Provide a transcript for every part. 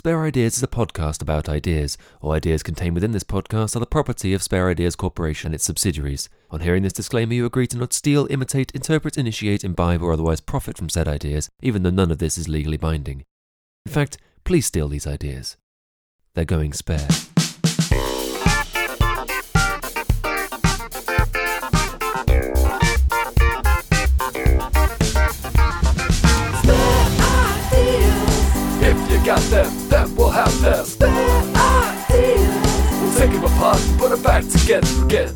Spare Ideas is a podcast about ideas. All ideas contained within this podcast are the property of Spare Ideas Corporation and its subsidiaries. On hearing this disclaimer, you agree to not steal, imitate, interpret, initiate, imbibe, or otherwise profit from said ideas, even though none of this is legally binding. In fact, please steal these ideas. They're going spare. Then we'll have them. Spare ideas. We'll take them apart and put them back together again.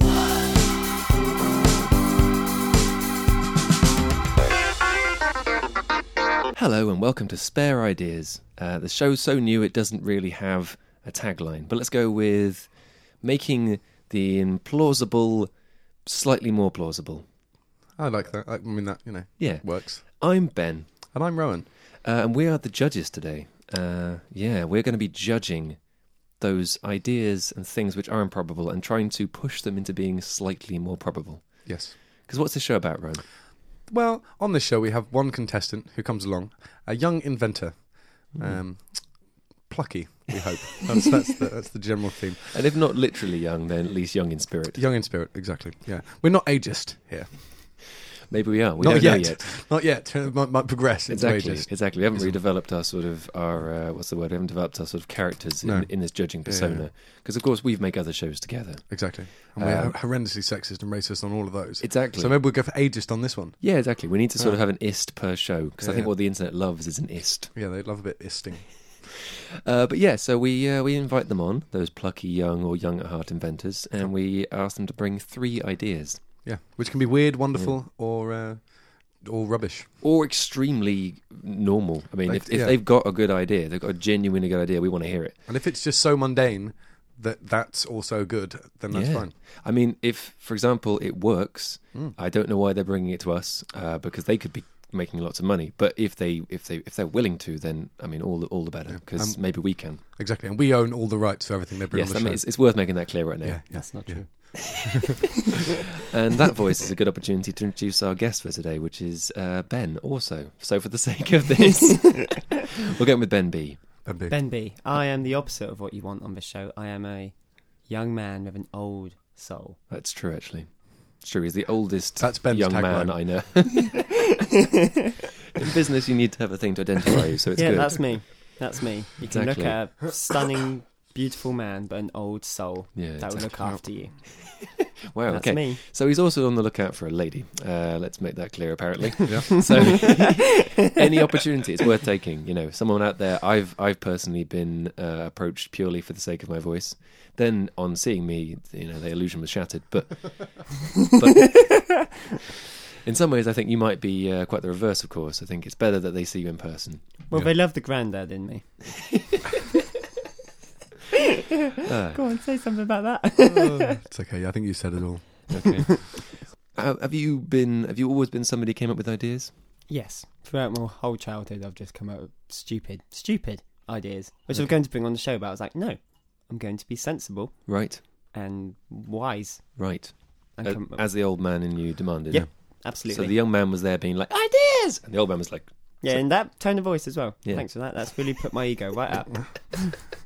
Hello and welcome to Spare Ideas. Uh, the show's so new it doesn't really have a tagline, but let's go with making the implausible slightly more plausible. I like that. I mean, that, you know, Yeah. works. I'm Ben, And I'm Rowan. uh, and we are the judges today. Uh, yeah, we're going to be judging those ideas and things which are improbable and trying to push them into being slightly more probable. Yes. Because what's the show about, Ron? Well, on this show, we have one contestant who comes along, a young inventor. Hmm. Um, plucky, we hope. That's, that's, the, that's the general theme. And if not literally young, then at least young in spirit. Young in spirit, exactly. Yeah. We're not ageist here. Maybe we are. We not don't yet. know yet. Not yet. It might, might progress Exactly, exactly. We haven't really developed our sort of our uh, what's the word? We haven't developed our sort of characters No. in, in this judging Yeah, yeah, persona. yeah. Because of course we've make other shows together. Exactly. And we're Um, horrendously sexist and racist on all of those. Exactly. So maybe we'll go for ageist on this one. yeah, exactly. We need to sort of have an ist per show because I think yeah. what the internet loves is an ist. Yeah, they love a bit isting. Uh, but yeah, so we uh, we invite them on those plucky young or young at heart inventors, and we ask them to bring three ideas Yeah, which can be weird, wonderful, or uh, or rubbish. or extremely normal. I mean, Like, if, if yeah. they've got a good idea, they've got a genuinely good idea, we want to hear it. And if it's just so mundane that that's also good, then that's Yeah. fine. I mean, if, for example, it works, Mm. I don't know why they're bringing it to us uh, because they could be making lots of money. But if they if they if they're willing to, then I mean, all the all the better Yeah. because Um, maybe we can. Exactly, and we own all the rights to everything they bring Yes, on I the mean, it's, it's worth making that clear right now. yeah, yeah, That's not yeah. true. And that voice is a good opportunity to introduce our guest for today, which is uh, Ben. Also, so for the sake of this, we'll go with Ben B. Ben B. Ben B, I am the opposite of what you want on this show. I am a young man with an old soul. That's true, actually. It's true. He's the oldest That's Ben's young tagline. man I know. In business, you need to have a thing to identify you, so it's yeah, good. that's me. That's me. You can Exactly. look at a stunning, beautiful man, but an old soul Yeah, that will look exactly. after you. Wow. That's okay. me. So he's also on the lookout for a lady. Uh, let's make that clear. Apparently. Yeah. So any opportunity, it's worth taking. You know, someone out there. I've I've personally been uh, approached purely for the sake of my voice. Then on seeing me, you know, the illusion was shattered. But but in some ways, I think you might be uh, quite the reverse. Of course, I think it's better that they see you in person. Well, Yeah. they love the granddad in me. Uh, Go on, say something about that. Oh, it's okay. I think you said it all. okay. Uh, have you been? Have you always been somebody who came up with ideas? yes, throughout my whole childhood, I've just come up with stupid, stupid ideas, which I was Okay. going to bring on the show, but I was like, no, I'm going to be sensible Right. and wise. Right. And Uh, come up- as the old man in you demanded. Yep. absolutely. So the young man was there being like, ideas! And the old man was like, Yeah, in that tone of voice as well. Yeah. Thanks for that. That's really put my ego right up.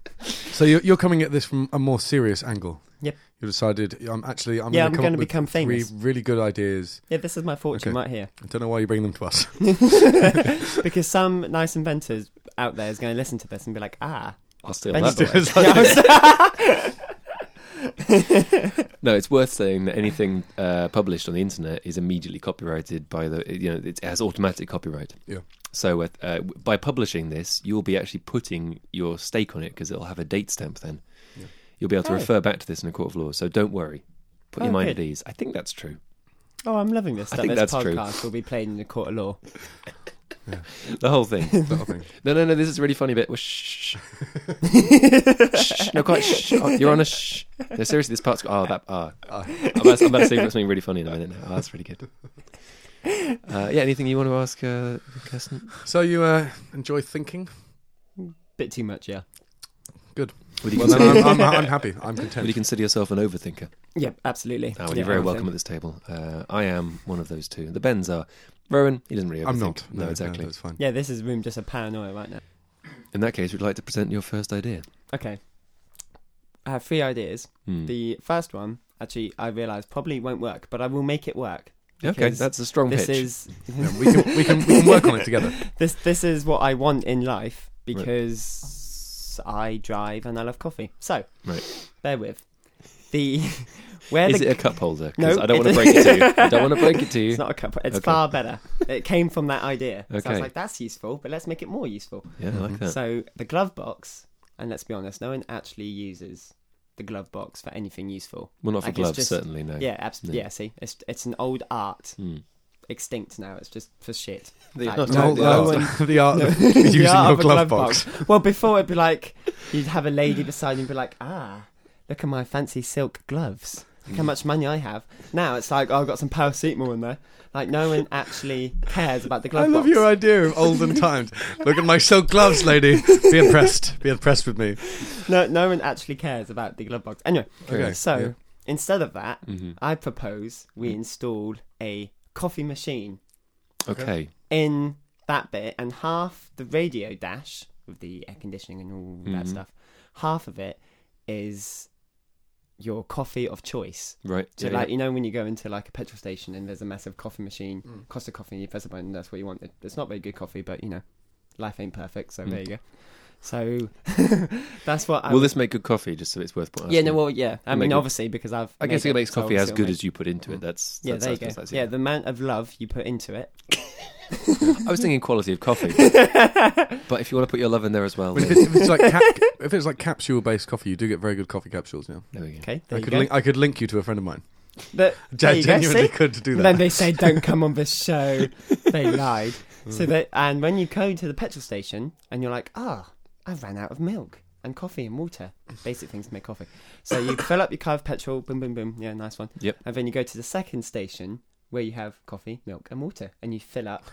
So you're, you're coming at this from a more serious angle. Yep. You decided. I'm actually. I'm Yeah, gonna I'm gonna up with become three really good ideas. Yeah, this is my fortune Okay. right here. I don't know why you bring them to us. because some nice inventors out there is going to listen to this and be like, ah, I'll steal Ben's that. doing voice." Yeah, No, it's worth saying that anything uh, published on the internet is immediately copyrighted by the, you know, it has automatic copyright. Yeah. So uh, uh, by publishing this, you'll be actually putting your stake on it because it'll have a date stamp then. Yeah. You'll be able to Oh. refer back to this in a court of law. So don't worry. Put your Oh, mind good. at ease. I think that's true. oh, I'm loving this. I think this that's true. podcast will be played in the court of law. The whole thing. that whole thing. No, no, no. This is a really funny bit. Well, shh. shh. No, quite. Shh. Oh, you're on a shh. No, seriously, this part's. Oh, that. Ah. Ah. I'm, about, I'm about to say something really funny in a minute now. Oh, that's really good. Uh, yeah. Anything you want to ask, uh, Kirsten? So you uh, enjoy thinking? Bit too much, yeah. Would you, Well, consider, then I'm, I'm, I'm happy. I'm would you consider yourself an overthinker? Yeah, absolutely. Oh, well, Yeah, you're very welcome at this table. Uh, I am one of those two. The Bens are. Rowan, he doesn't really overthink. I'm not. No, exactly. that's fine. Yeah, this is room just a paranoia right now. In that case, we'd like to present your first idea. Okay. I have three ideas. Hmm. The first one, actually, I realise probably won't work, but I will make it work. okay, because that's a strong This pitch. is Yeah, we can we can we can work on it together. this this is what I want in life because I drive and I love coffee. So, Right. bear with. The where Is the it a cup holder? 'Cause No, I don't want to break it to you. I don't want to break it to you. It's not a cup. It's Okay. far better. It came from that idea. So I Okay. was like, that's useful, but let's make it more useful. Yeah, I like that. So the glove box, and let's be honest, no one actually uses the glove box for anything useful. well, not for like, gloves, just- certainly, no. Yeah, absolutely. No. Yeah, see, it's it's an old art, Hmm. extinct now. It's just for shit. The Like, art- no- the, no the art of using art your of a glove, box. Well, before it'd be like you'd have a lady beside you and be like, ah, look at my fancy silk gloves. Look how much money I have. Now it's like, oh, I've got some paracetamol in there. Like no one actually cares about the glove I love box. your idea of olden times. Look at my silk gloves, lady. Be impressed. Be impressed with me. No, no one actually cares about the glove box. Anyway, Okay. so yeah. instead of that, Mhm. I propose we install a coffee machine Okay. in that bit, and half the radio dash with the air conditioning and all that Mhm. stuff, half of it is your coffee of choice. Right. So, yeah, like yeah. you know, when you go into like a petrol station and there's a massive coffee machine, Mm. Costa Coffee, and you press a button, that's what you want. It, it's not very good coffee, but you know, life ain't perfect, so Mm. there you go. So that's what I Will would- this make good coffee? Just so it's worth pointing. Yeah, no, well, yeah. I Make mean, it- obviously, because I've. I guess made it makes so coffee as good it'll as you put into it. That's Yeah, that's, there you I go. that's Yeah, it. the amount of love you put into it. I was thinking quality of coffee, but if you want to put your love in there as well, But if, then- it, if it's like cap, if it's like capsule based coffee, you do get very good coffee capsules now. there we go. Okay, there I you could go. link I could link you to a friend of mine. But there you go, genuinely see? could do And that. then they say, "Don't come on this show." they lied. Mm. So that, and when you go to the petrol station and you're like, "Ah, I ran out of milk and coffee and water, basic things to make coffee." So you fill up your car with petrol, boom, boom, boom. Yeah, nice one. Yep. And then you go to the second station where you have coffee, milk, and water, and you fill up.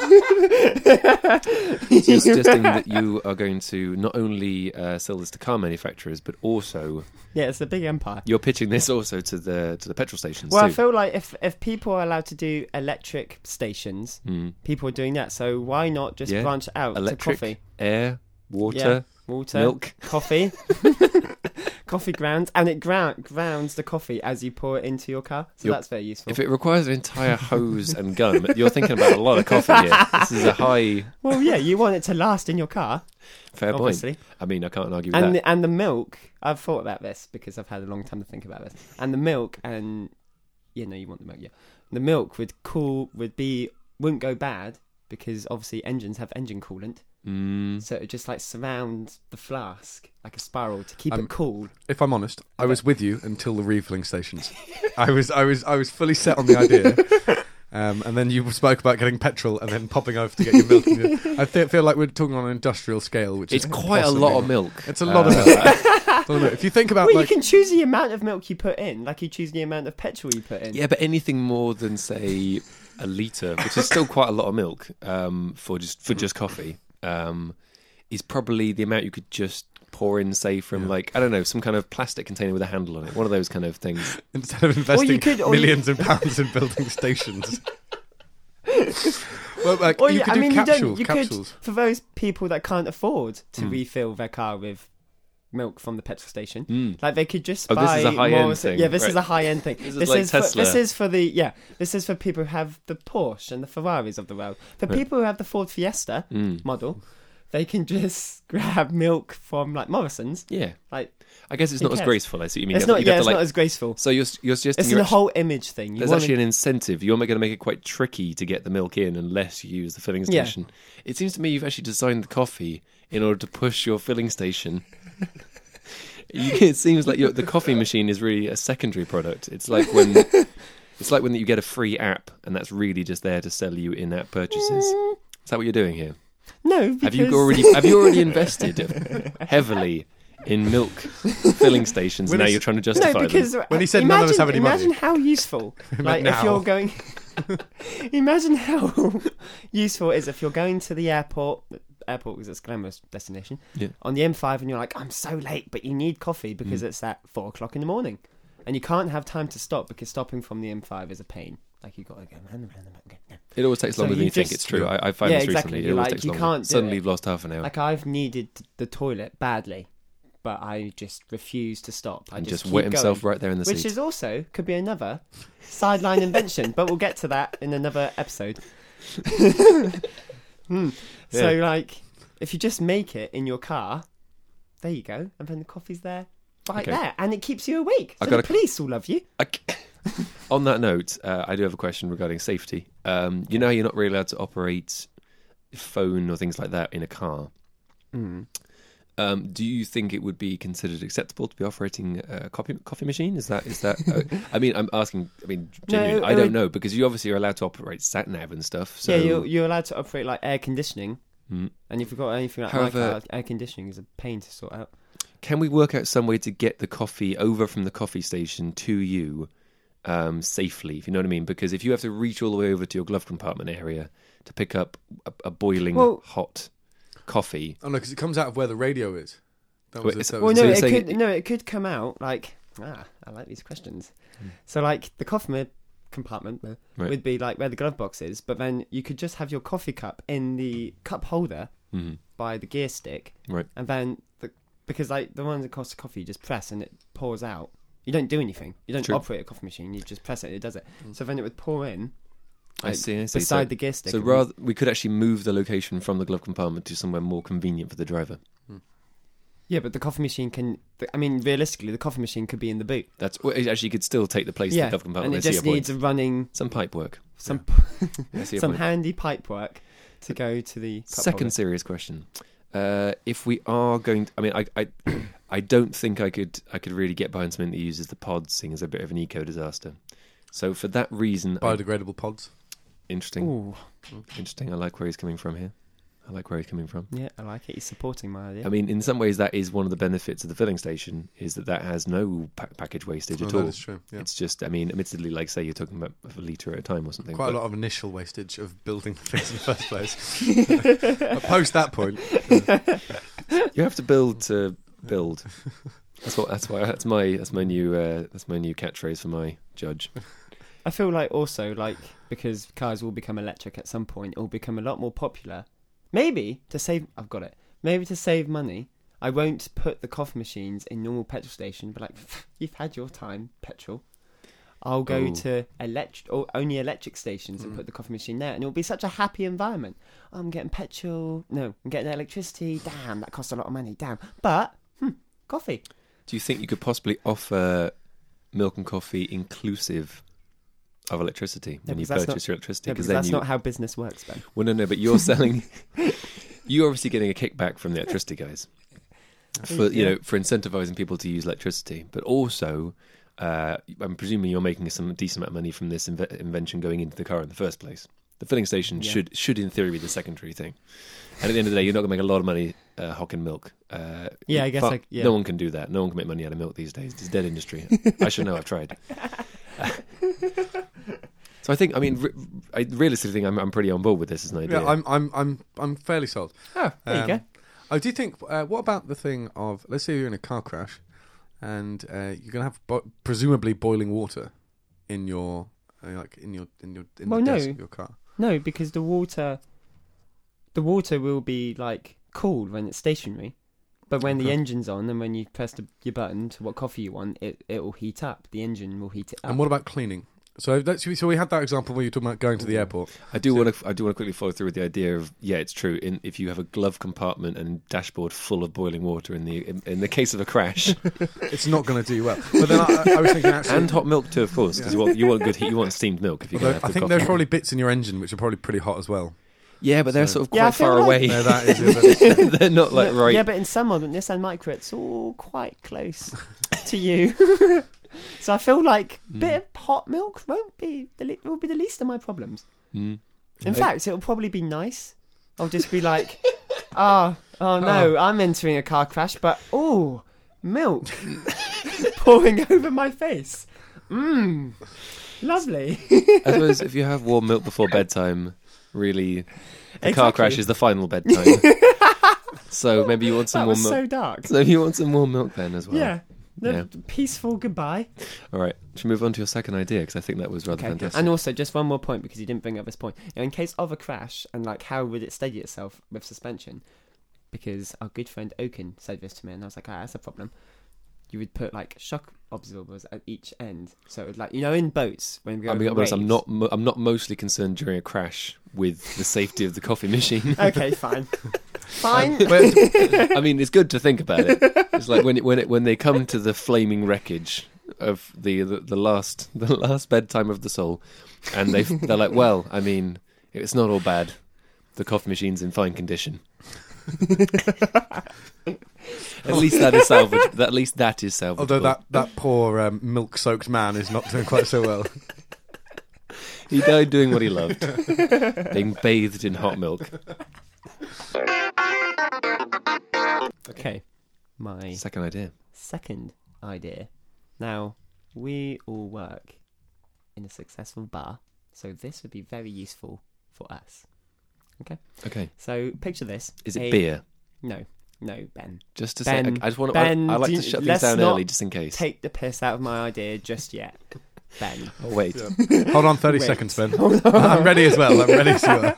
So you're suggesting that you are going to not only uh, sell this to car manufacturers, but also Yeah, it's a big empire. you're pitching this also to the to the petrol stations Well, I feel like if if people are allowed to do electric stations, Hmm. people are doing that. So why not just Yeah. branch out Electric, to coffee, air, water, water, milk. coffee, coffee grounds, and it ground, grounds the coffee as you pour it into your car. So You're- that's very useful. If it requires an entire hose and gun, you're thinking about a lot of coffee here. This is a high, well, yeah, you want it to last in your car, fair obviously. point. I mean, I can't argue with And that. the, and the milk, I've thought about this because I've had a long time to think about this. And the milk, and yeah, no, you want the milk, yeah. The milk would cool, would be wouldn't go bad because obviously engines have engine coolant. Mm, So it just like surrounds the flask like a spiral to keep Um, it cool. If I'm honest, I was with you until the refilling stations. I was I was I was fully set on the idea. Um, and then you spoke about getting petrol and then popping over to get your milk. I th- feel like we're talking on an industrial scale, which it's is quite a lot of milk. It's a lot of Uh, milk. Of milk. If you think about Well, like you can choose the amount of milk you put in, like you choose the amount of petrol you put in. Yeah, but anything more than say a liter, which is still quite a lot of milk um, for just for just coffee, um, is probably the amount you could just pour in, say from Yeah. like I don't know, some kind of plastic container with a handle on it, one of those kind of things. instead of investing could- or you- millions of pounds in building stations. well, like, Or you yeah, could I do mean, capsules. you don't. You capsules. could for those people that can't afford to Mm. refill their car with milk from the petrol station. Mm. Like they could just Oh, this buy is a high-end thing, Yeah, this is a high end thing. This is like for, Tesla. this is for the yeah. This is for people who have the Porsche and the Ferraris of the world. For Right. people who have the Ford Fiesta Mm. model, they can just grab milk from like Morrison's. Yeah, Like I guess it's not as graceful. I see what you mean. it's You have not. to- you Yeah, it's to, like, not as graceful. So you're you're suggesting It's a actu- whole image thing. You there's wanna- actually an incentive. You're going to make it quite tricky to get the milk in unless you use the filling Yeah. station. It seems to me you've actually designed the coffee in order to push your filling station. it seems like the coffee machine is really a secondary product. It's like when it's like when you get a free app and that's really just there to sell you in-app purchases. Mm, Is that what you're doing here? no, because Have you already have you already invested heavily in milk filling stations? When now you're trying to justify no, them. because When he said imagine, none of us have any money. imagine how useful. like if you're going, imagine how useful it is if you're going to the airport. Airport is a glamorous destination. Yeah. On the M5, and you're like, I'm so late, but you need coffee because Mm. it's at four o'clock in the morning, and you can't have time to stop because stopping from the M5 is a pain. Like you've got to go round and round and round. It always takes So longer than you you think. It's true. I, I found Yeah, this exactly. recently. It always Like, takes you longer. can't Suddenly you've lost half an hour. Like I've needed the toilet badly, but I just refuse to stop. I and just, just wet himself going, right there in the which seat. is also could be another sideline invention, but we'll get to that in another episode. Hmm. So like, if you just make it in your car, there you go, and then the coffee's there, right Okay. there, and it keeps you awake. So the a- police will love you. On that note, uh, I do have a question regarding safety. Um, you know, you're not really allowed to operate phone or things like that in a car. Hmm. Um, do you think it would be considered acceptable to be operating a coffee coffee machine? Is that is that? Uh, I mean, I'm asking. I mean, No, genuinely, I don't would- know because you obviously are allowed to operate sat nav and stuff. So yeah, you're, you're allowed to operate like air conditioning, Mm. and if you've got anything like However- air conditioning is a pain to sort out. Can we work out some way to get the coffee over from the coffee station to you um, safely? If you know what I mean? Because if you have to reach all the way over to your glove compartment area to pick up a, a boiling Well- hot coffee, Oh no, because it comes out of where the radio is. That was, it's- it, that Well, was no, it saying could it- no, it could come out like ah, I like these questions. So like the coffee ma- compartment uh, Right. would be like where the glove box is, but then you could just have your coffee cup in the cup holder Mhm. by the gear stick, right? and then the because like the ones that cost coffee, you just press and it pours out. You don't do anything. You don't True. operate a coffee machine. You just press it. It does it. So then it would pour in. I see. I see. Beside so, the gear stick. so rather, we could actually move the location from the glove compartment to somewhere more convenient for the driver. yeah, but the coffee machine can. I mean, realistically, the coffee machine could be in the boot. That's well, it actually could still take the place of yeah, the glove compartment. and I it see just needs point. a running some pipe work. some I see your some handy pipe work to go to the cup Second holder. serious question: uh, If we are going, to, I mean, I, I, I don't think I could, I could really get behind something that uses the pods, seeing as a bit of an eco disaster. So for that reason, I, biodegradable pods. Interesting, Ooh, interesting. I like where he's coming from here. I like where he's coming from. yeah, I like it. He's supporting my idea. I mean, in some ways, that is one of the benefits of the filling station is that that has no pa- package wastage Oh, at all. is true. Yeah. It's just, I mean, admittedly, like say you're talking about a litre at a time or something. Quite a lot of initial wastage of building the things in the first place. But Post that point, You have to build to build. That's what. That's why. That's my. That's my new. Uh, that's my new catchphrase for my judge. I feel like also like because cars will become electric at some point, it will become a lot more popular. Maybe to save, I've got it. Maybe to save money, I won't put the coffee machines in normal petrol station. But like, you've had your time, petrol. I'll go Oh. to electric or only electric stations and Mm. put the coffee machine there, and it'll be such a happy environment. I'm getting petrol. No, I'm getting electricity. Damn, that costs a lot of money. Damn, but hmm, coffee. Do you think you could possibly offer milk and coffee inclusive of electricity when you purchase your electricity? Yeah, because that's you. not how business works, Ben. well, no, no, but you're selling. you're obviously getting a kickback from the electricity guys for you Yeah. know for incentivizing people to use electricity, but also. Uh, I'm presuming you're making some decent amount of money from this inve- invention going into the car in the first place. The filling station Yeah. should, should in theory, be the secondary thing. And at the end of the day, you're not going to make a lot of money uh, hocking milk. Uh, Yeah, I guess fuck, I- yeah. no one can do that. No one can make money out of milk these days. It's a dead industry. I should know. I've tried. so I think, I mean, re- I realistically think I'm, I'm pretty on board with this as an idea. yeah, I'm, I'm, I'm, I'm fairly sold. Oh, there you Um, go. I do think. Uh, what about the thing of let's say you're in a car crash, and uh, you're gonna have bo- presumably boiling water in your uh, like in your in your in Well, the no. desk of your car. No, because the water, the water will be like cooled when it's stationary, but when the engine's on and when you press the, your button to what coffee you want, it it will heat up. The engine will heat it up. And what about cleaning? So that's so we had that example where you're talking about going to the mm. airport. I do want to. I do want to quickly follow through with the idea of yeah, it's true. In if you have a glove compartment and dashboard full of boiling water, in the in, in the case of a crash, It's not going to do well. But then I, I was thinking actually, and hot milk too, of course, because you want you want good heat. You want steamed milk if you although can. I think there's probably bits in your engine which are probably pretty hot as well. Yeah, but they're So- sort of quite feel far like- away. No, that is that is- they're not like right. Yeah, but in some modern Nissan Micra, it's all quite close to you. so I feel like Mm. bit of hot milk won't be the le- will be the least of my problems. Mm. In Hey. fact, it'll probably be nice. I'll just be like, oh, oh no, I'm entering a car crash, but oh, milk pouring over my face. Mmm, lovely. I suppose if you have warm milk before bedtime, really, the car crash is the final bedtime. so maybe you want some That warm was milk. so dark. So you want some more milk then as well. Yeah, The Yeah. peaceful goodbye. All right. Should we move on to your second idea? Because I think that was rather Okay. fantastic. And also, just one more point because you didn't bring up this point. You know, in case of a crash, and like, how would it steady itself with suspension? Because our good friend Oaken said this to me, and I was like, ah, that's a problem. You would put like shock absorbers at each end, so it would, like you know, in boats when we go I mean, over honest, I'm not. Mo- I'm not mostly concerned during a crash with the safety of the coffee machine. Okay, fine, fine. Um, I mean, it's good to think about it. It's like when it, when it, when they come to the flaming wreckage of the, the the last the last bedtime of the soul, and they they're like, well, I mean, it's not all bad. The coffee machine's in fine condition. At least that is salvage. At least that is salvageable. Although that, that poor um, milk-soaked man is not doing quite so well. he died doing what he loved, being bathed in hot milk. okay, my Second idea. second idea. Now, we all work in a successful bar, so this would be very useful for us. Okay. Okay, So, picture this. is it a- beer? No, no, Ben. Just to Ben- say, I, I just want to. Ben, I, I like do to you- shut things down early, just in case. Take the piss out of my idea just yet, Ben. oh wait, Hold on 30 Wait. seconds, Ben. I'm ready as well. I'm ready as you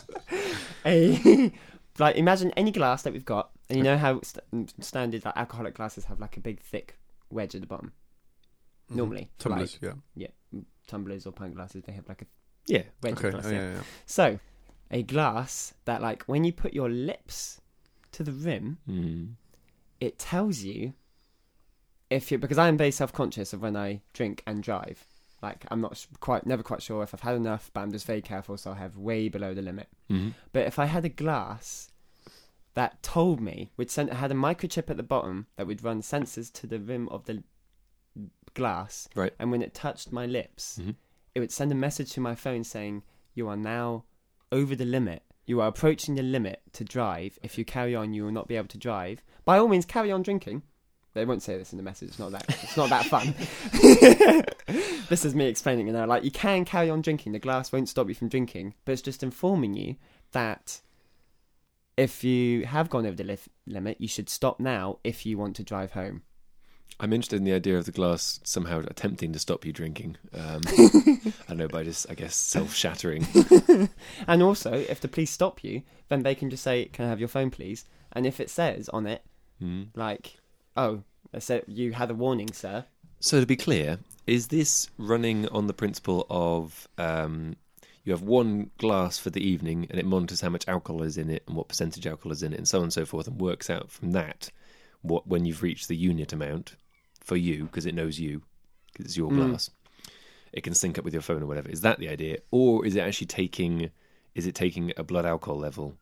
a like imagine any glass that we've got, and you know how st- standard like alcoholic glasses have like a big thick wedge at the bottom. Mm-hmm. Normally, Tumblers, like yeah. tumblers or pint glasses, they have like a yeah. wedge Okay, across oh, yeah, yeah. So, a glass that like when you put your lips to the rim, Mm. it tells you if you because I'm very self conscious of when I drink and drive. Like I'm not quite never quite sure if I've had enough, but I'm just very careful, so I have way below the limit. hmm But if I had a glass that told me, which sent, had a microchip at the bottom that would run sensors to the rim of the glass, Right. and when it touched my lips, Mhm. it would send a message to my phone saying, "You are now over the limit. You are approaching the limit to drive. If you carry on, you will not be able to drive. By all means, carry on drinking." They won't say this in the message. It's not that. It's not that fun. this is me explaining it now. Like you can carry on drinking. The glass won't stop you from drinking, but it's just informing you that if you have gone over the lif- limit, you should stop now if you want to drive home. I'm interested in the idea of the glass somehow attempting to stop you drinking. Um, I don't know, by just I guess self-shattering. And also, if the police stop you, then they can just say, "Can I have your phone, please?" And if it says on it, Mm. like, "Oh, said you had a warning, sir," So to be clear, is this running on the principle of um, you have one glass for the evening and it monitors how much alcohol is in it and what percentage alcohol is in it and so on and so forth and works out from that what when you've reached the unit amount for you because it knows you because it's your Mm. glass. It can sync up with your phone or whatever. Is that the idea, or is it actually taking? Is it taking a blood alcohol level?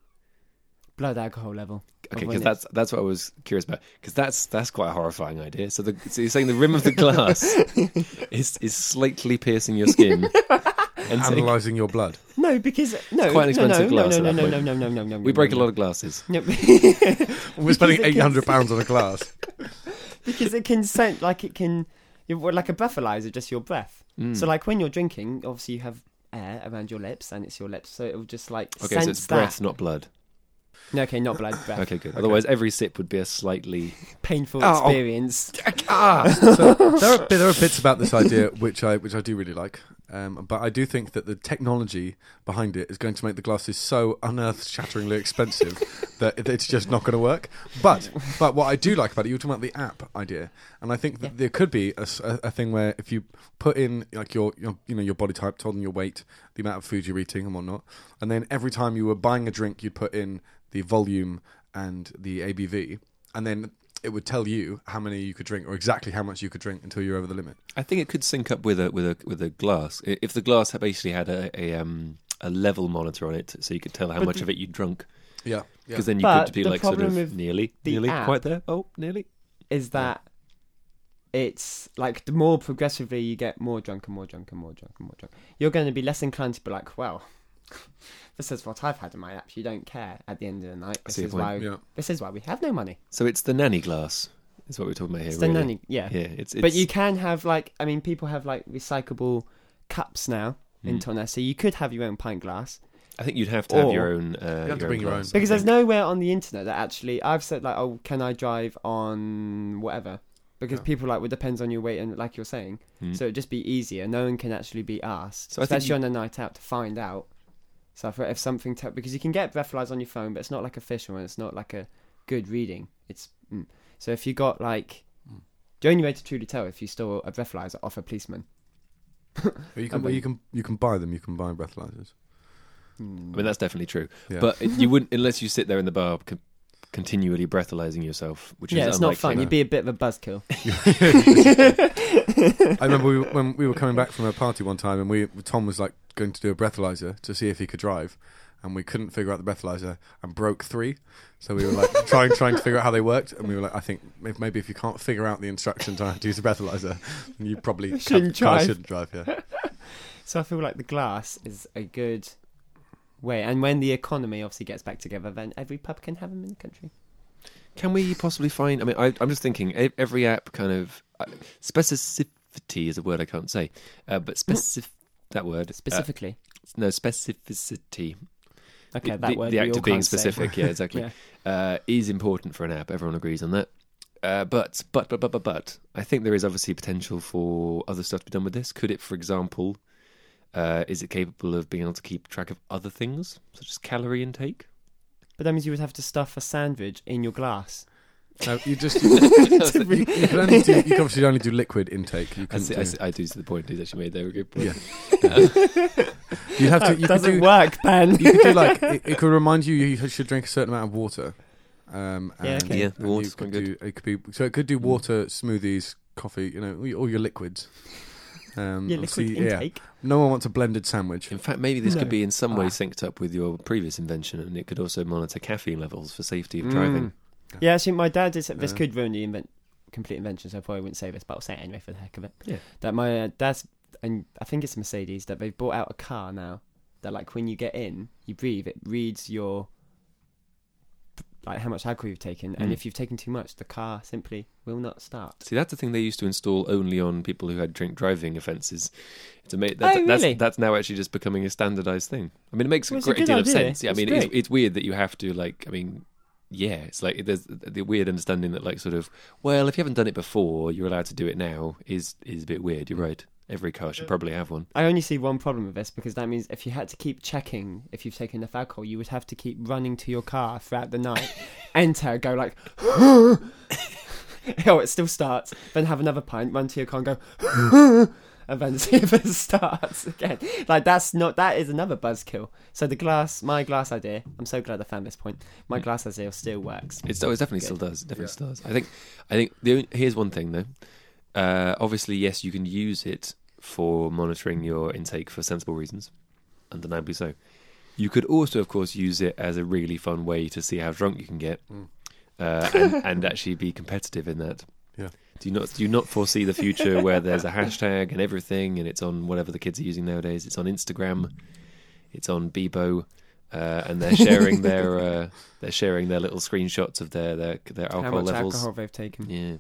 blood alcohol level. Okay, because that's that's what I was curious about. Because that's that's quite a horrifying idea. So, the, so you're saying the rim of the glass is is slightly piercing your skin and saying, Analysing your blood. No, because no, quite an no, no, no, glass no, at no, that no, no, no, no, no, no. we break a lot of glasses. No, We're spending £800 on a glass. Because it can send like it can, you're like a breathalyzer, just your breath. Mm. So like when you're drinking, obviously you have air around your lips, and it's your lips, so it'll just like okay, sense so it's that. breath, not blood. No, okay, not blood, breath. Okay, good. Otherwise, every sip would be a slightly. Painful Oh. experience. so there are, there are bits about this idea which I which I do really like, um, but I do think that the technology behind it is going to make the glasses so unearth-shatteringly expensive that it's just not going to work. But but what I do like about it, you were talking about the app idea, and I think that Yeah. there could be a thing where if you put in like your, your you know your body type, told them your weight, the amount of food you're eating and whatnot, and then every time you were buying a drink, you'd put in the volume and the ABV, and then it would tell you how many you could drink or exactly how much you could drink until you're over the limit. I think it could sync up with a with a with a glass. If the glass basically had a a, um, a level monitor on it, so you could tell how But much the- of it you'd drunk. Yeah, Because then you But could be like sort of nearly, nearly, app- quite there. Oh, nearly. is that it's like the more progressively you get more drunk and more drunk and more drunk and more drunk, you're going to be less inclined to be like, well, this is what I've had in my app. You don't care at the end of the night. This is why. yeah. This is why we have no money. So it's the nanny glass. Is what we're talking about here. It's the really. nanny, yeah. Yeah, it's, it's But you can have like, I mean, people have like recyclable cups now Hmm. in Tonga, so you could have your own pint glass I think you'd have to have your own. Uh, have to bring your own. glass. because there's nowhere on the internet that actually I've said like, oh, can I drive on whatever because Yeah. people like well depends on your weight and like you're saying, Mm. so it'd just be easier. No one can actually be asked, So I think especially you- on a night out to find out. So if, if something te- because you can get breathalyzer on your phone, but it's not like official and it's not like a good reading. It's mm. so if you got like Mm. the only way to truly tell if you stole a breathalyzer off a policeman. But you can, I you can you can buy them. You can buy breathalyzers. I mean, that's definitely true. Yeah. But it- you wouldn't unless you sit there in the bar con- continually breathalyzing yourself, which yeah, is it's not fun. no. You'd be a bit of a buzzkill. I remember we, when we were coming back from a party one time, and we Tom was like going to do a breathalyzer to see if he could drive, and we couldn't figure out the breathalyzer and broke three. So we were like trying trying to figure out how they worked, and we were like, I think if- maybe if you can't figure out the instructions on how to use a breathalyzer, then you probably Shouldn't can't- drive. Shouldn't drive. Yeah. So I feel like the glass is a good way, and when the economy obviously gets back together, then every pub can have them in the country. Can we possibly find? I mean, I, I'm just thinking every app kind of uh, specificity is a word I can't say, uh, but specific that word uh, Specifically, no specificity. okay, the, that the, word the act of being specific, yeah, exactly, Yeah. uh, is important for an app. Everyone agrees on that. Uh, but, but, but, but, but, but, I think there is obviously potential for other stuff to be done with this. Could it, for example, uh, is it capable of being able to keep track of other things, such as calorie intake? But that means you would have to stuff a sandwich in your glass. No, you just you, you, you can only do you can obviously only do liquid intake. You I, can see, do, I, see, I do see the point he's actually made there. A good point. Yeah. you have to. You could doesn't do, work, Ben. you could do like it, it could remind you you should drink a certain amount of water. Um, Yeah, and, okay. Yeah, and water's you could quite do, it could be so it could do water, smoothies, coffee, you know, all your- liquids. Um, Your liquid obviously, yeah. intake. No one wants a blended sandwich. In fact, maybe this No. could be in some way Ah. synced up with your previous invention, and it could also monitor caffeine levels for safety of Mm. driving. Yeah, actually, my dad is. This could ruin the invent, complete invention, so I probably wouldn't say this, but I'll say it anyway for the heck of it. Yeah. That my uh, dad's, and I think it's Mercedes, that they've brought out a car now that, like, when you get in, you breathe, it reads your, like, how much alcohol you've taken, and Mm. if you've taken too much, the car simply will not start. See, that's the thing they used to install only on people who had drink driving offences. It's ama- that's, Oh, that's, really? that's now actually just becoming a standardised thing. I mean, it makes Well, a it's a great good deal of idea. sense. Yeah, I It's mean, it's, great. it's weird that you have to like. I mean, yeah, it's like there's the weird understanding that like sort of well, if you haven't done it before, you're allowed to do it now. Is is a bit weird. You're right. Every car should uh, probably have one. I only see one problem with this because that means if you had to keep checking if you've taken enough alcohol, you would have to keep running to your car throughout the night, enter, go like, oh, it still starts, then have another pint, run to your car and go, and then see if it starts again. Like that's not that is another buzzkill. So the glass, my glass idea, I'm so glad I found this point. My glass idea still works. It's oh, it definitely Good. still does. It definitely Yeah. still does. I think. I think the only, here's one thing though. Uh, obviously, yes, you can use it for monitoring your intake for sensible reasons, undeniably so. You could also, of course, use it as a really fun way to see how drunk you can get, Mm. uh, and, and actually be competitive in that. Yeah. Do you not do you not foresee the future where there's a hashtag and everything, and it's on whatever the kids are using nowadays? It's on Instagram, it's on Bebo, uh, and they're sharing their uh, they're sharing their little screenshots of their their, their how alcohol much levels. alcohol they've taken. Yeah,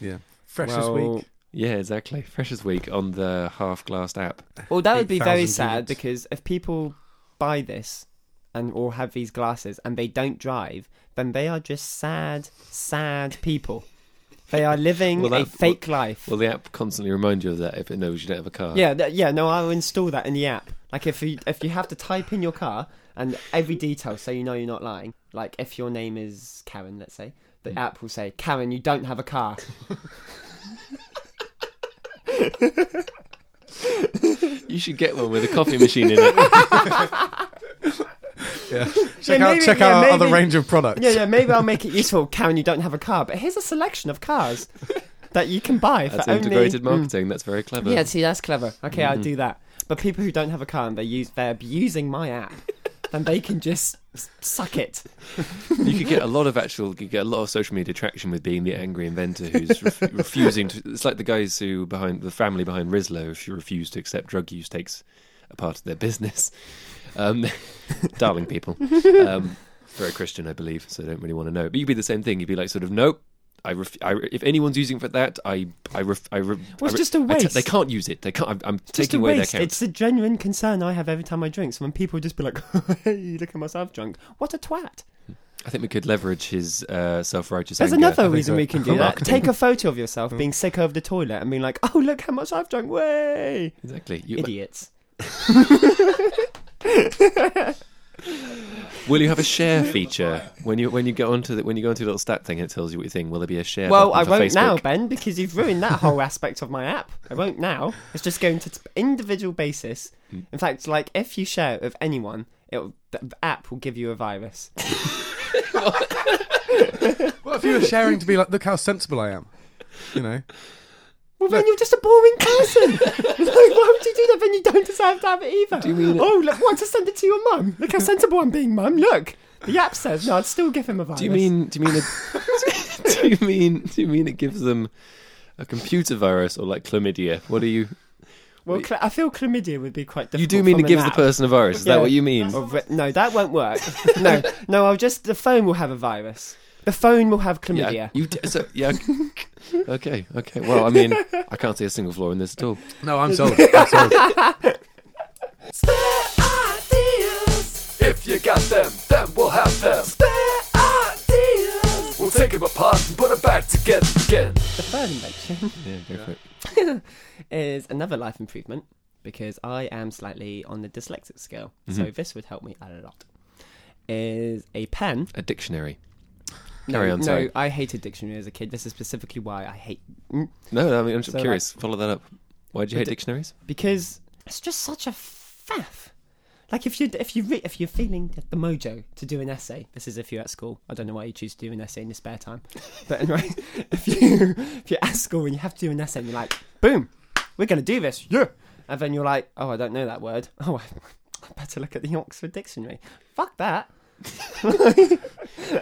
Yeah, fresh well, this week. yeah, exactly. Freshers Week on the half glassed app. Well, that would be very sad units. because if people buy this and or have these glasses and they don't drive, then they are just sad, sad people. They are living Well, a that- fake life. Well, the app constantly reminds you of that if it knows you don't have a car. yeah, th- yeah. No, I'll install that in the app. Like if you if you have to type in your car and every detail so you know you're not lying. Like if your name is Karen, let's say, the Mm. app will say, "Karen, you don't have a car." You should get one with a coffee machine in it. Yeah, check Yeah, out maybe- check yeah, out our other range of products. Yeah, yeah. Maybe I'll make it useful. Karen, you don't have a car, but here's a selection of cars that you can buy That's for only integrated Mm. marketing. That's very clever. Yeah, see, that's clever. Okay, I'll Mhm. do that. But people who don't have a car and they use they're abusing my app, then they can just suck it. You could get a lot of actual, you get a lot of social media traction with being the angry inventor who's ref- refusing to. It's like the guys who behind the family behind Rizla, if you refuse to accept drug use, takes a part of their business. Um, darling people, um, very Christian, I believe, so I don't really want to know. But you'd be the same thing. You'd be like, sort of, nope. I, ref- I if anyone's using it for that, I I ref- I, re- Well, it's I re- just a I t- waste. they can't use it. They can't. I'm, I'm taking away their waste. account. It's a genuine concern I have every time I drink. So when people just be like, "Hey, look at myself drunk," what a twat. I think we could leverage his uh, self-righteous. There's anger. another reason we can do that. Take a photo of yourself being sick over the toilet and being like, "Oh, look how much I've drunk!" Way, Exactly. You, idiots. will you have a share feature when you when you go onto the, when you go into a little stat thing? It tells you what you think. Will there be a share? Well, I won't now, Ben, because you've ruined that whole aspect of my app. I won't now. It's just going to t- individual basis. Hmm. In fact, like if you share it with anyone, it the app will give you a virus. What if you were sharing to be like, look how sensible I am? You know, Well, then you're just a boring person. like, why would you do that? Then you don't deserve to have it either. Do you mean- Oh, look, want to send it to your mum? Look how sensible I'm being, mum. Look, the app says no. I'd still give him a virus. Do you mean? Do you mean? A, do you mean? Do you mean it gives them a computer virus or like chlamydia? What do you? Well, cl- I feel chlamydia would be quite difficult. You do mean it gives the person a virus? Is Yeah. that what you mean? Oh, or vi- no, that won't work. no, no. I'll just the phone will have a virus. The phone will have chlamydia. Yeah. You t- so, yeah. Okay. Okay. Well, I mean, I can't see a single flaw in this at all. no, I'm sold. I'm sold. Spare ideas. If you got them, then we'll have them. Spare ideas. We'll take them apart and put them back together again. The third invention Yeah. Go for it. is another life improvement because I am slightly on the dyslexic scale, so Mhm. this would help me a lot. Is a pen. A dictionary. No, Carry on, no. I hated dictionary as a kid. This is specifically why I hate mm, No, no, I mean, I'm just So, curious. Follow that up. Why did you hate di- dictionaries? because it's just such a faff. Like if you if you re- if you're feeling the mojo to do an essay, this is if you're at school. I don't know why you choose to do an essay in your spare time, but anyway, if you if you're at school and you have to do an essay, and you're like, boom, we're gonna do this, yeah, and then you're like, oh, I don't know that word. Oh, I better look at the Oxford Dictionary. Fuck that.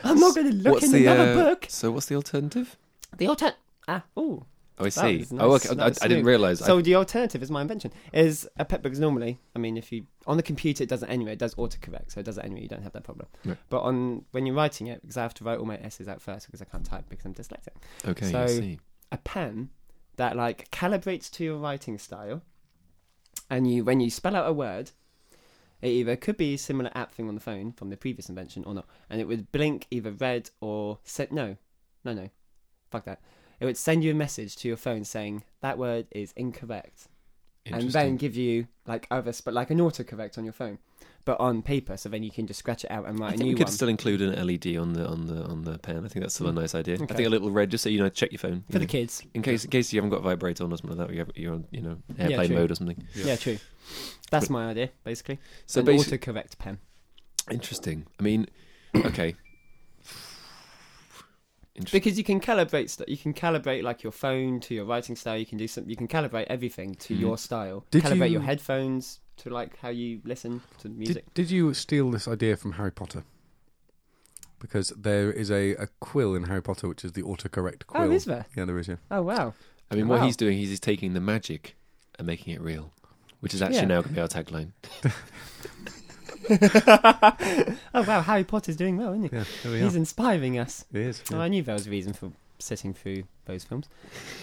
I'm not gonna look what's in the another uh, book. So what's the alternative? The alter ah oh Oh, I see. was oh, okay. I, I didn't realise. So I, the alternative is my invention is a pet because normally, I mean, if you on the computer it does it anyway, it does autocorrect, so it does it anyway. You don't have that problem. Right. But on when you're writing it, because I have to write all my essays out first because I can't type because I'm dyslexic. okay, so- I see. A pen that like calibrates to your writing style, and you when you spell out a word, it either could be a similar app thing on the phone from the previous invention or not, and it would blink either red or set no, no, no, fuck that. It would send you a message to your phone saying that word is incorrect. And then give you like other sp- like an autocorrect on your phone, but on paper, so then you can just scratch it out and I write a think we new could one. still include an LED on the on the on the pen. I think that's still a nice idea. I think a little red, just so you know, check your phone you for the kids. in case in case you haven't got vibrate on or something like that. Or you have, you're on you know airplane true. mode or something. Yeah, true. That's my idea, basically. So an basically, autocorrect pen. interesting. I mean, okay. Interesting. Because you can calibrate st- you can calibrate like your phone to your writing style. You can do some. You can calibrate everything to Mhm. your style. Did calibrate you- your headphones to like how you listen to music. Did, did you steal this idea from Harry Potter? Because there is a, a quill in Harry Potter which is the autocorrect oh, quill. oh, is there? Yeah, there is. Yeah. Oh wow. I mean, what Wow. he's doing, he's, he's taking the magic and making it real, which is actually Yeah. now going to be our tagline. oh wow, Harry Potter's doing well, isn't he? Yeah, there we He's are. inspiring us. It is. Oh, yeah. I knew there was a reason for sitting through those films.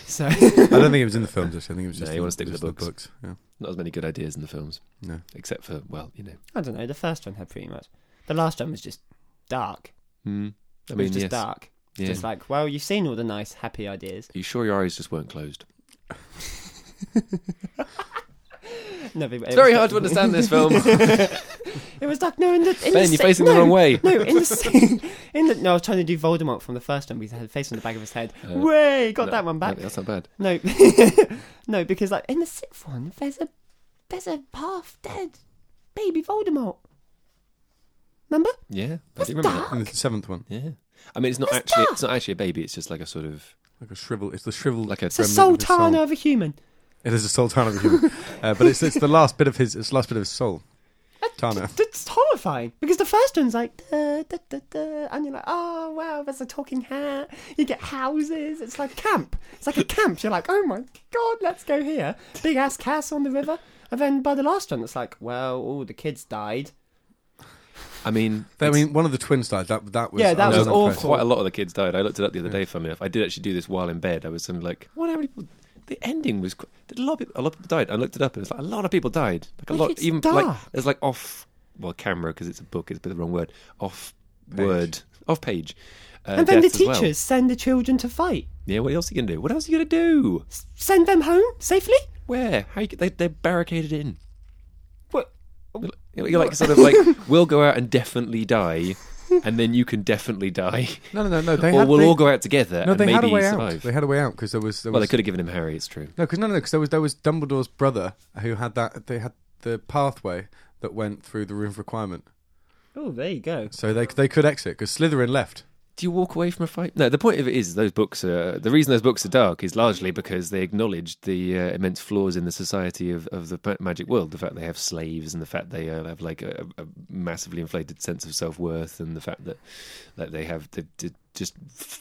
So I don't think it was in the films. Actually, I think it was just. No, just. you wanna stick with just the in books. Yeah. Not as many good ideas in the films, No. except for well, you know. I don't know. The first one had pretty much. The last one was just dark. Mm. I It was just yes. dark. Yeah. Just like, well, you've seen all the nice, happy ideas. Are you sure your eyes just weren't closed? No, but it It's very hard to understand this film. It was like No, in the in ben, the you're facing no, the wrong way. No, in the scene, in the no, I was trying to do Voldemort from the first one because I had a face on the back of his head. Uh, Way, got No, that one back. no, that's not bad. No, no, because like in the sixth one, there's a there's a half dead baby Voldemort. Remember? Yeah, I That's do remember dark. And it's the seventh one. Yeah, I mean, it's not That's actually dark. it's not actually a baby. It's just like a sort of like a shrivel. It's the shrivel like a It's a remnant of his sultana of a human. It is a sultana of a human, uh, but it's it's the last bit of his. It's the last bit of his soul. Tana. It's horrifying because the first one's like, da, da, da, da, and you're like, oh wow, there's a talking hat. You get houses. It's like camp. It's like a camp. You're like, oh my god, let's go here. Big ass castle on the river. And then by the last one, it's like, well, all the kids died. I mean, I mean, one of the twins died. That that was Yeah, that was awful. quite a lot of the kids died. I looked it up the other Yeah. day. Funny enough, I did actually do this while in bed. I was sort like, what? How many people? The ending was. Did a lot of people, a lot of people died. I looked it up and it's like a lot of people died. Like a Like, lot, it's even like dark. there's like off well camera because it's a book. It's a bit of the wrong word. Off Page. word off page. Uh, and then the death as well. teachers send the children to fight. Yeah, what else are you gonna do? What else are you gonna do? S- Send them home safely. Where? How you, they they're barricaded in. What? You're you're like sort of like we'll go out and definitely die, and then you can definitely die, No, no, no, no. They or had, we'll they, all go out together No, and they maybe had a way survive. out. They had a way out because there was. There well, they could have given him Harry. It's true. No, because no, no, because there was there was Dumbledore's brother who had that. They had the pathway that went through the room of requirement, Oh, there you go. so they they could exit because Slytherin left. Do you walk away from a fight? No. The point of it is those books are the reason those books are dark is largely because they acknowledge the uh, immense flaws in the society of, of the magic world. The fact they have slaves and the fact they uh, have like a, a massively inflated sense of self worth and the fact that that they have the, the, just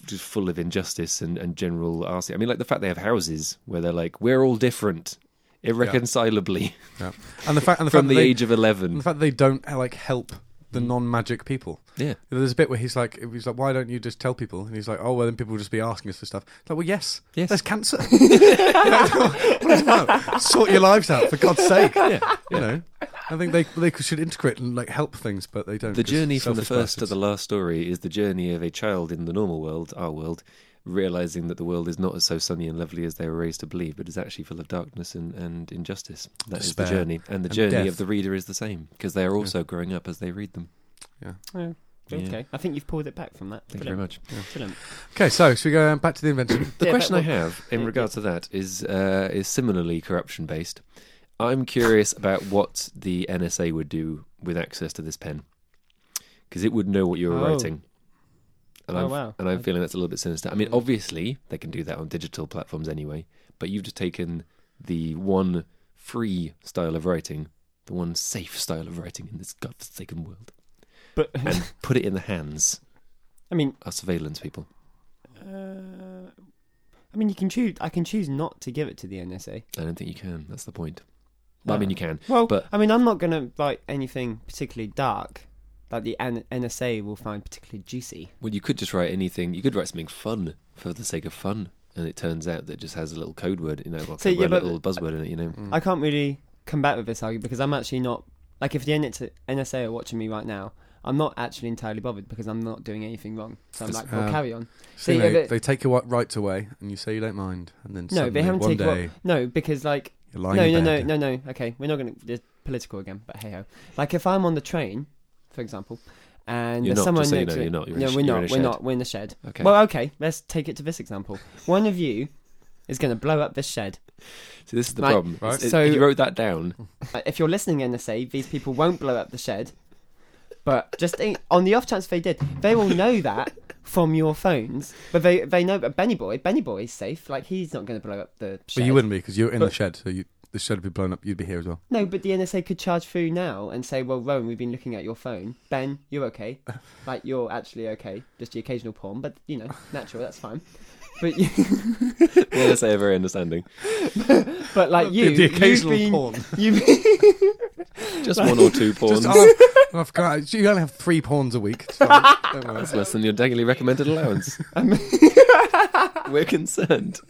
just full of injustice and, and general arson. I mean, like the fact they have houses where they're like we're all different. Irreconcilably Yeah. And the fact and the from fact the they, age of and eleven. the fact that they don't like help the mm. non-magic people. Yeah, There's a bit where he's like, he's like, why don't you just tell people? And he's like, oh, well, then people will just be asking us for stuff. It's like, well, yes, Yes. there's cancer. What is that? Sort your lives out for God's sake. yeah. You know, I think they they should integrate and like help things, but they don't. The journey from the first to the last story is the journey of a child in the normal world, our world, realizing that the world is not as so sunny and lovely as they were raised to believe, but is actually full of darkness and, and injustice. That is the journey, and the And journey death. of the reader is the same because they are also growing up as they read them. Yeah. Yeah. Yeah. Okay. I think you've pulled it back from that. Thank you very much. Brilliant. Okay, so should we go um, back to the invention? The Yeah, question I have in yeah, regards to that is uh, is similarly corruption based. I'm curious about what the NSA would do with access to this pen because it would know what you were Oh. writing. And Oh, I'm, wow. and I'm I- feeling that's a little bit sinister. I mean, Mm. obviously they can do that on digital platforms anyway, but you've just taken the one free style of writing, the one safe style of writing in this godforsaken world, But and put it in the hands I mean, of surveillance people. uh, I mean, you can choose. I can choose not to give it to the NSA. I don't think you can. That's the point. Well, I mean, you can. Well, But- I mean, I'm not going to write anything particularly dark that the N- NSA will find particularly juicy. Well, you could just write anything. You could write something fun for the sake of fun, and it turns out that it just has a little code word, you know, like So, a yeah, but- little buzzword in it, you know. I can't really combat with this argument because I'm actually not like if the NSA NSA are watching me right now. I'm not actually entirely bothered because I'm not doing anything wrong. So I'm It's, like, well, uh, carry on. See, See, they, if it- they take your rights away, and you say you don't mind, and then No, suddenly, they haven't one taken. day Well, no, because like you're lying no, no, no, no, no. Okay, we're not going to it's political again, but hey ho. Like if I'm on the train, for example, and You're there's not, someone so you know, you're not. You're no, sh- we're not. in we're not. We're in the shed. Okay. Well, okay. Let's take it to this example. One of you is going to blow up this shed. So this is the Right. problem. Right. So- you wrote that down. If you're listening, in NSA, these people won't blow up the shed. But just in, on the off chance they did, they will know that from your phones. But they they know that Benny Boy, Benny Boy is safe. Like he's not going to blow up the shed. But you wouldn't be because you're in the shed, so you, the shed would be blown up. You'd be here as well. No, but the NSA could charge through now and say, "Well, Rowan, we've been looking at your phone. Ben, you're okay. Like you're actually okay. Just the occasional porn, but you know, natural. That's fine." But you, The NSA are very understanding. but like you, the, the occasional you've been, porn. You've, Just one or two pawns. Just, oh, I've got- you only have three pawns a week. It's. Don't. That's less than your daily recommended allowance. We're concerned.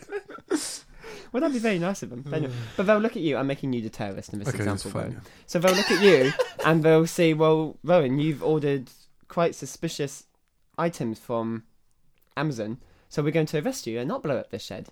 Well, that'd be very nice of them. But anyway, mm. But they'll look at you. I'm making you the terrorist in this Okay, that's example, fine. Rowan. So they'll look at you and they'll say, "Well, Rowan, you've ordered quite suspicious items from Amazon, so we're going to arrest you and not blow up this shed."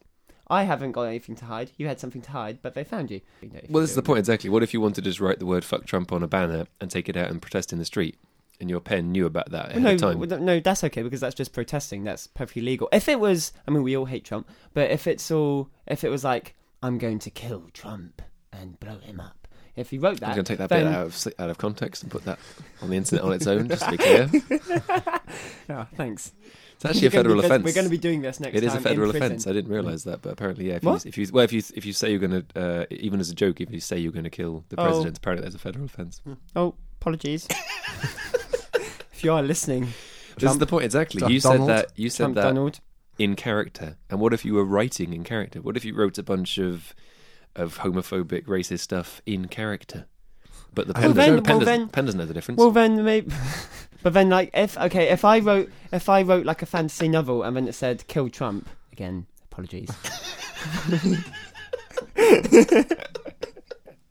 I haven't got anything to hide. You had something to hide, but they found you. You know, if Well, you this is the do- point exactly. What if you wanted to just write the word "fuck Trump" on a banner and take it out and protest in the street, and your pen knew about that Well, no, time? no, that's okay because that's just protesting. That's perfectly legal. If it was, I mean, we all hate Trump, but if it's all, if it was like, I'm going to kill Trump and blow him up. If he wrote I'm that, going to take that then- bit out of out of context and put that on the internet on its own, just to be clear. Oh, thanks. It's actually a federal offence. We're going to be doing this next It is a federal offence. I didn't realise that, but apparently, yeah. If What? you, if you well, if you if you say you're going to, uh, even as a joke, if you say you're going to kill the Oh. president, apparently there's a federal offence. Oh, apologies. if you are listening, This is the point exactly. Trump You said Donald. that. You said Trump that Donald. in character. And what if you were writing in character? What if you wrote a bunch of of homophobic, racist stuff in character? But the pen, then- doesn't, pen, well, doesn't, then- pen doesn't know the difference. Well, then maybe. but then, like, if okay, if I wrote, if I wrote like a fantasy novel and then it said "kill Trump," again, apologies.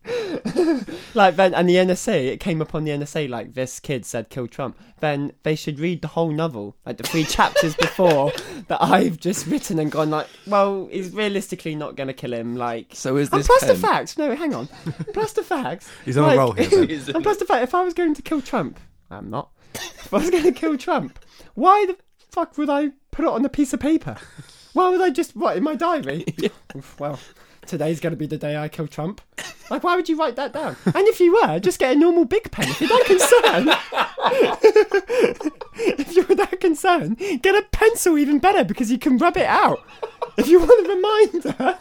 like then, and the NSA, it came up on the NSA like this kid said kill Trump. Then they should read the whole novel, like the three chapters before that I've just written and gone like, well, he's realistically not going to kill him. Like, So is and this plus the facts. no, hang on, plus the facts. He's on a roll here. And plus the fact, if I was going to kill Trump, I'm not. If I was going to kill Trump, why the fuck would I put it on a piece of paper? Why would I just write in my diary? Oof, well, today's going to be the day I kill Trump. Like, why would you write that down? And if you were, just get a normal big pen. If you're that concerned, if you're that concerned, get a pencil even better because you can rub it out. If you want a reminder.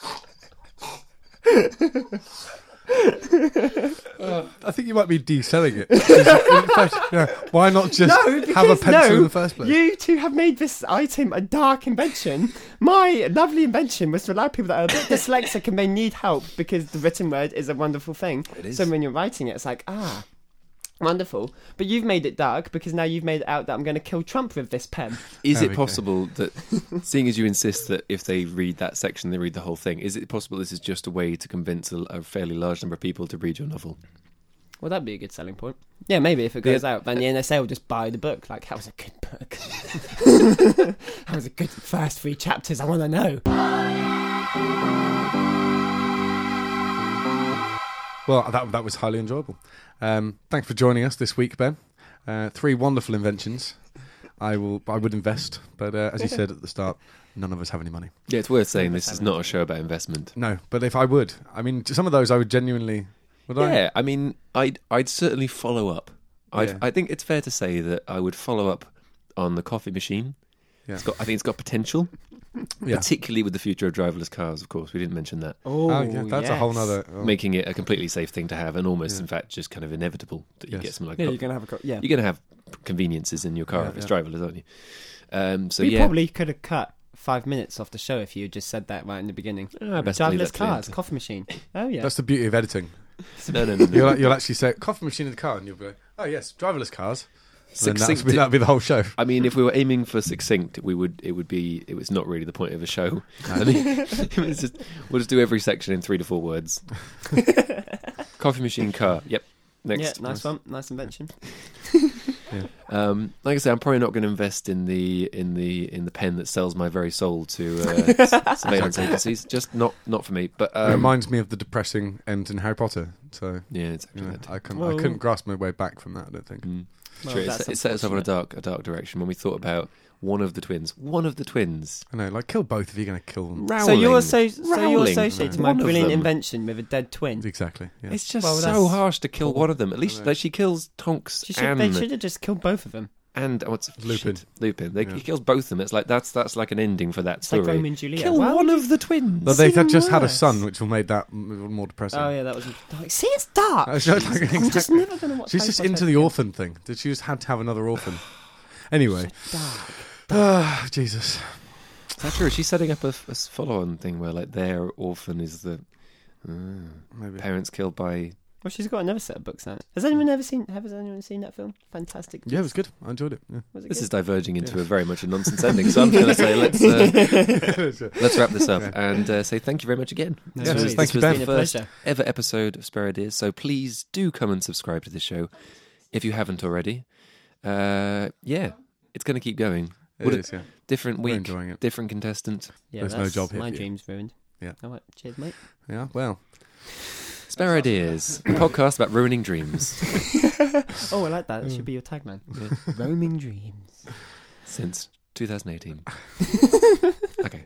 I think you might be de-selling it. Fact, yeah, why not just No, have a because pencil no, in the first place? You two have made this item a dark invention. My lovely invention was to allow people that are a bit dyslexic and they need help because the written word is a wonderful thing. So when you're writing it, it's like, ah, wonderful. But you've made it dark because now you've made it out that I'm going to kill Trump with this pen. Is There it we go. possible that, seeing as you insist that if they read that section, they read the whole thing, is it possible this is just a way to convince a, a fairly large number of people to read your novel? Well, that'd be a good selling point. Yeah, maybe if it goes Yeah. out, then the NSA will just buy the book. Like, that was a good book. that was a good first three chapters. I want to know. Well, that that was highly enjoyable. Um, thanks for joining us this week, Ben. Uh, three wonderful inventions. I will. I would invest, but uh, as you said at the start, none of us have any money. Yeah, it's worth saying this is not a show about investment. No, but if I would, I mean, some of those I would genuinely. Would I? Yeah, I mean, I'd I'd certainly follow up. I'd, Yeah. I think it's fair to say that I would follow up on the coffee machine. Yeah. It's got, I think it's got potential, Yeah. particularly with the future of driverless cars. Of course, we didn't mention that, Oh, Oh, yeah, that's a whole nother. oh. making it a completely safe thing to have, and almost, Yeah. in fact, just kind of inevitable that you get something like yeah, you're gonna have a co- yeah. you're going to have conveniences in your car Yeah, if it's yeah. driverless, aren't you? Um, so we yeah, probably could have cut five minutes off the show if you had just said that right in the beginning. Best Driverless that to the cars, end. coffee machine. Oh yeah. That's the beauty of editing. No, no, no, no. You'll, you'll actually say coffee machine in the car, and you'll be like, "Oh yes, driverless cars." And then That'd be, that'll be the whole show. I mean, if we were aiming for succinct, we would. It would be. It was not really the point of a show. I think it just, we'll just do every section in three to four words. Coffee machine, car. Yep. Next. Yeah, nice one, nice invention. Um, like I say, I'm probably not going to invest in the in the in the pen that sells my very soul to uh, surveillance agencies. Just not not for me. But it um, reminds me of the depressing end in Harry Potter. So yeah, it's you know. I couldn't. Well- I couldn't grasp my way back from that. I don't think. Mm. Well, True. It, that's set- it set us off on a dark a dark direction when we thought about one of the twins. One of the twins. I know. Like, kill both if you're going to kill them. So you're so, so you're Rowling. associating One my of brilliant them. invention with a dead twin. Exactly. Yeah. It's just Well, so that's- harsh to kill one of them. At least like, she kills Tonks She should, and they should have just killed both of them. And what's Lupin. shit, Lupin. They, Yeah. He kills both of them. It's like that's that's like an ending for that It's story. like Romeo and Juliet. Kill Why one of the twins. But they even had just had a son, which will make that more depressing. Oh yeah, that was. Like, See, it's dark. Uh, so, like, I'm just never gonna watch. She's Harry just into the again. orphan thing. Did she just had to have another orphan. Anyway, Dark. ah, Jesus. Is that true? She's setting up a, a follow-on thing where like their orphan is the uh, Maybe. parents killed by. Well, she's got another set of books out. Has anyone ever seen? Has anyone seen that film? Fantastic. Yeah, it was good. I enjoyed it. Yeah. Was it This good? is diverging into a very much a nonsense ending. So I'm going to say let's uh, let's wrap this up Yeah. and uh, say thank you very much again. No Yes, worries. thank this you, was Ben. the first pleasure. ever episode of Spare Ideas. So please do come and subscribe to the show if you haven't already. Uh, yeah, it's going to keep going. It Would it- is, yeah. Different We're week, enjoying it. different contestant. Yeah, There's no that's job here My for you. dreams ruined. Yeah. All right. Cheers, mate. Yeah, well. Spare Ideas, a podcast about ruining dreams Oh, I like that. That should be your tagline. Mm. Roaming dreams. since 2018. okay,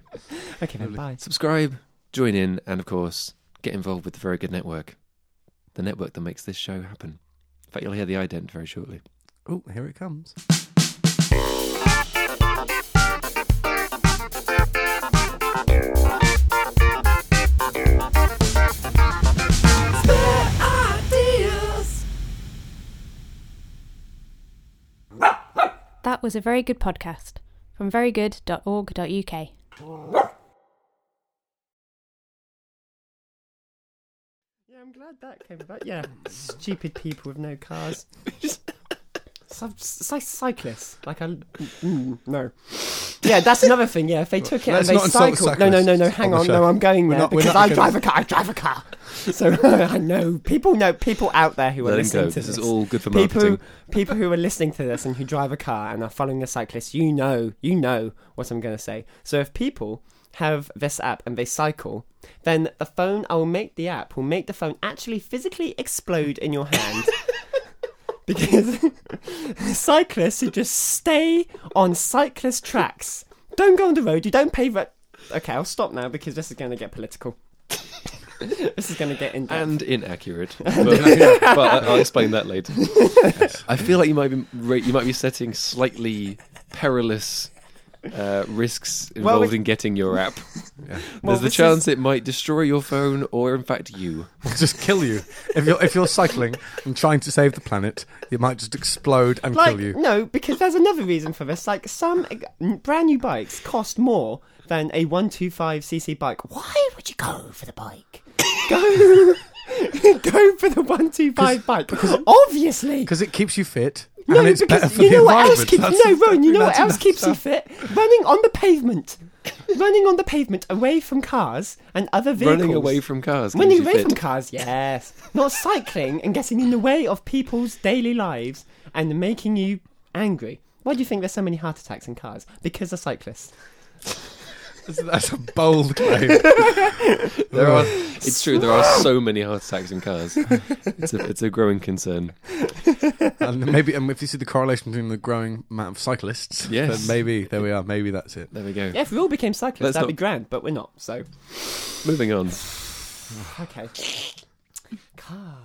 Okay, then. Bye. subscribe, join in, and of course, get involved with the Very Good Network, the network that makes this show happen. In fact, you'll hear the ident very shortly. Oh, here it comes. That was a very good podcast from verygood.org.uk. Yeah, I'm glad that came about. Yeah, stupid people with no cars. Some, cyclists. Like I, mm, no. Yeah, that's another thing. Yeah, if they took it Let's and they not cycled. No, no, no, no. Hang on on. No. I'm going We're there not- because I gonna- drive a car. I drive a car. So I know people know people out there who are Let him listening go. to This this. is all good for people, marketing. people who are listening to this and who drive a car and are following the cyclist, you know, you know what I'm going to say. So if people have this app and they cycle, then the phone, I will make the app, will make the phone actually physically explode in your hand. because cyclists who just stay on cyclist tracks, don't go on the road, you don't pay. Re- okay, I'll stop now because this is going to get political. this is going to get in depth. and inaccurate. But, but I'll explain that later. I feel like you might be you might be setting slightly perilous uh, risks Well, involved in getting your app. Yeah. Well, There's the this chance it might destroy your phone, or in fact you. Will just kill you if you're if you're cycling and trying to save the planet. It might just explode and like kill you. no because there's another reason for this like some brand new bikes cost more than a 125cc bike why would you go for the bike go go for the 125 bike Because, obviously Because it keeps you fit no, because you know what else keeps no Ron, you know what else keeps you fit running on the pavement running on the pavement away from cars and other vehicles Running away from cars. Running away fit. from cars, yes. Not cycling and getting in the way of people's daily lives and making you angry. Why do you think there's so many heart attacks in cars? Because of cyclists. That's, that's a bold claim. There are. It's true. There are so many heart attacks in cars. It's a it's a growing concern. and maybe, and if you see the correlation between the growing amount of cyclists, Yes. then maybe there we are. Maybe that's it. There we go. Yeah, if we all became cyclists, Let's that'd not- be grand, but we're not. So, Moving on. okay. Come,